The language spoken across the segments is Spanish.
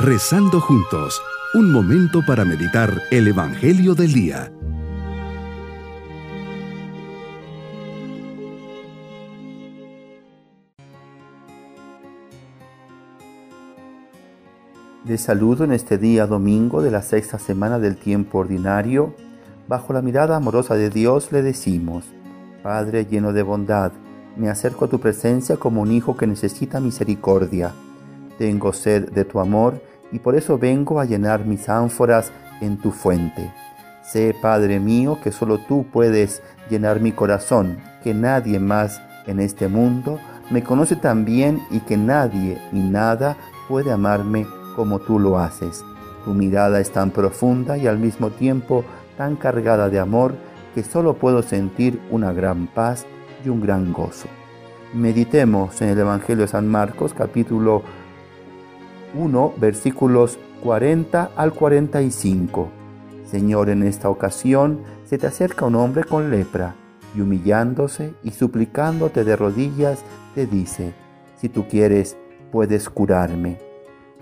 Rezando juntos, un momento para meditar el Evangelio del Día. De saludo en este día domingo de la sexta semana del tiempo ordinario. Bajo la mirada amorosa de Dios le decimos, Padre lleno de bondad, me acerco a tu presencia como un hijo que necesita misericordia. Tengo sed de tu amor y por eso vengo a llenar mis ánforas en tu fuente. Sé, Padre mío, que solo tú puedes llenar mi corazón, que nadie más en este mundo me conoce tan bien y que nadie y nada puede amarme como tú lo haces. Tu mirada es tan profunda y al mismo tiempo tan cargada de amor que solo puedo sentir una gran paz y un gran gozo. Meditemos en el Evangelio de San Marcos capítulo 1 versículos 40 al 45. Señor, en esta ocasión se te acerca un hombre con lepra y humillándose y suplicándote de rodillas te dice, si tú quieres, puedes curarme.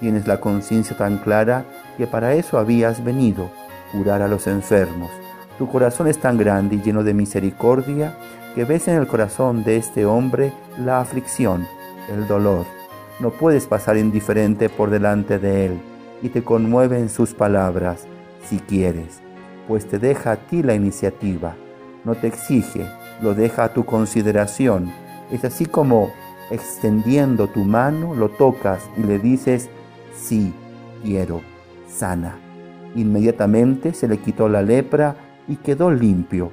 Tienes la conciencia tan clara que para eso habías venido, curar a los enfermos. Tu corazón es tan grande y lleno de misericordia que ves en el corazón de este hombre la aflicción, el dolor. No puedes pasar indiferente por delante de él y te conmueven sus palabras, si quieres, pues te deja a ti la iniciativa. No te exige, lo deja a tu consideración. Es así como extendiendo tu mano lo tocas y le dices, sí, quiero, sana. Inmediatamente se le quitó la lepra y quedó limpio.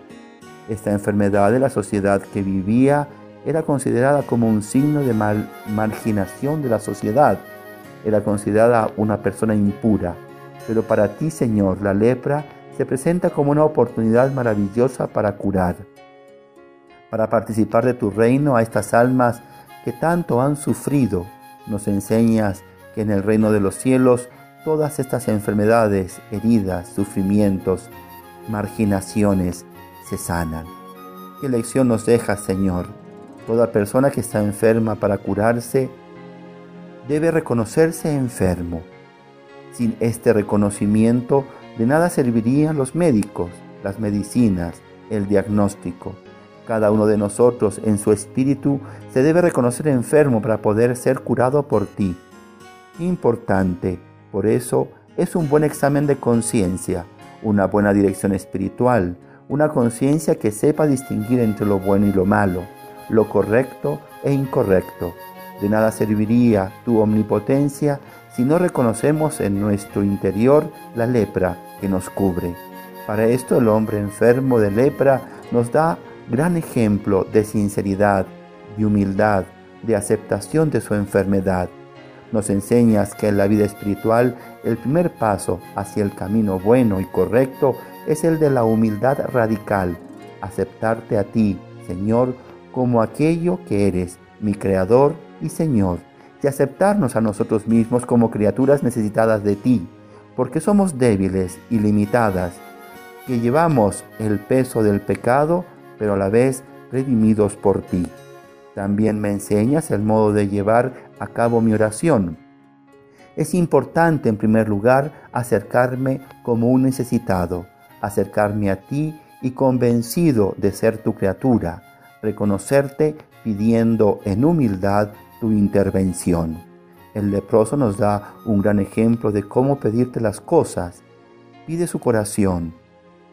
Esta enfermedad de la sociedad que vivía era considerada como un signo de marginación de la sociedad. Era considerada una persona impura. Pero para ti, Señor, la lepra se presenta como una oportunidad maravillosa para curar, para participar de tu reino a estas almas que tanto han sufrido. Nos enseñas que en el reino de los cielos todas estas enfermedades, heridas, sufrimientos, marginaciones se sanan. ¿Qué lección nos deja, Señor? Toda persona que está enferma para curarse debe reconocerse enfermo. Sin este reconocimiento, de nada servirían los médicos, las medicinas, el diagnóstico. Cada uno de nosotros en su espíritu se debe reconocer enfermo para poder ser curado por ti importante. Por eso es un buen examen de conciencia, una buena dirección espiritual, una conciencia que sepa distinguir entre lo bueno y lo malo, lo correcto e incorrecto. De nada serviría tu omnipotencia si no reconocemos en nuestro interior la lepra que nos cubre. Para esto el hombre enfermo de lepra nos da gran ejemplo de sinceridad, de humildad, de aceptación de su enfermedad nos enseñas que en la vida espiritual el primer paso hacia el camino bueno y correcto es el de la humildad radical, aceptarte a ti, Señor, como aquello que eres, mi Creador y Señor, y aceptarnos a nosotros mismos como criaturas necesitadas de ti, porque somos débiles y limitadas, que llevamos el peso del pecado, pero a la vez redimidos por ti. También me enseñas el modo de llevar a cabo mi oración. Es importante en primer lugar acercarme como un necesitado, acercarme a ti y convencido de ser tu criatura, reconocerte pidiendo en humildad tu intervención. El leproso nos da un gran ejemplo de cómo pedirte las cosas. Pide su corazón.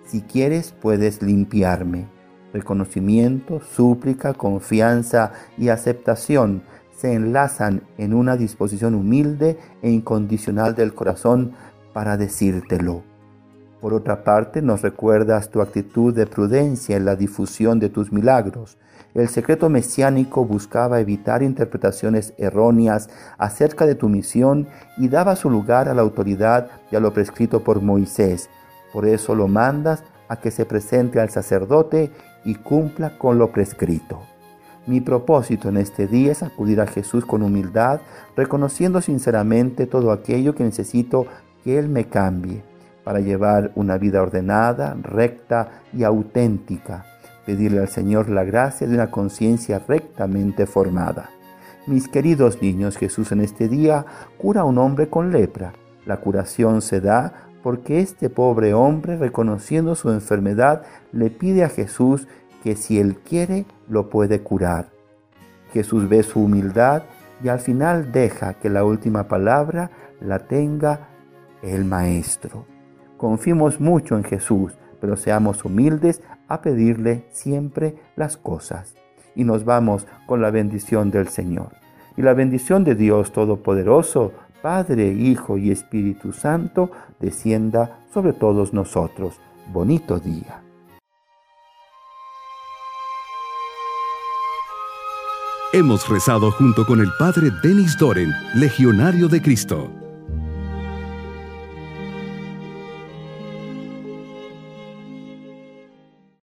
Si quieres, puedes limpiarme. Reconocimiento, súplica, confianza y aceptación se enlazan en una disposición humilde e incondicional del corazón para decírtelo. Por otra parte, nos recuerdas tu actitud de prudencia en la difusión de tus milagros. El secreto mesiánico buscaba evitar interpretaciones erróneas acerca de tu misión y daba su lugar a la autoridad y a lo prescrito por Moisés. Por eso lo mandas a que se presente al sacerdote y cumpla con lo prescrito. Mi propósito en este día es acudir a Jesús con humildad, reconociendo sinceramente todo aquello que necesito que Él me cambie para llevar una vida ordenada, recta y auténtica. Pedirle al Señor la gracia de una conciencia rectamente formada. Mis queridos niños, Jesús en este día cura a un hombre con lepra La curación se da porque este pobre hombre, reconociendo su enfermedad, le pide a Jesús que si él quiere, lo puede curar. Jesús ve su humildad y al final deja que la última palabra la tenga el Maestro. Confiemos mucho en Jesús, pero seamos humildes a pedirle siempre las cosas. Y nos vamos con la bendición del Señor. Y la bendición de Dios Todopoderoso, Padre, Hijo y Espíritu Santo, descienda sobre todos nosotros. Bonito día. Hemos rezado junto con el Padre Denis Doren, Legionario de Cristo.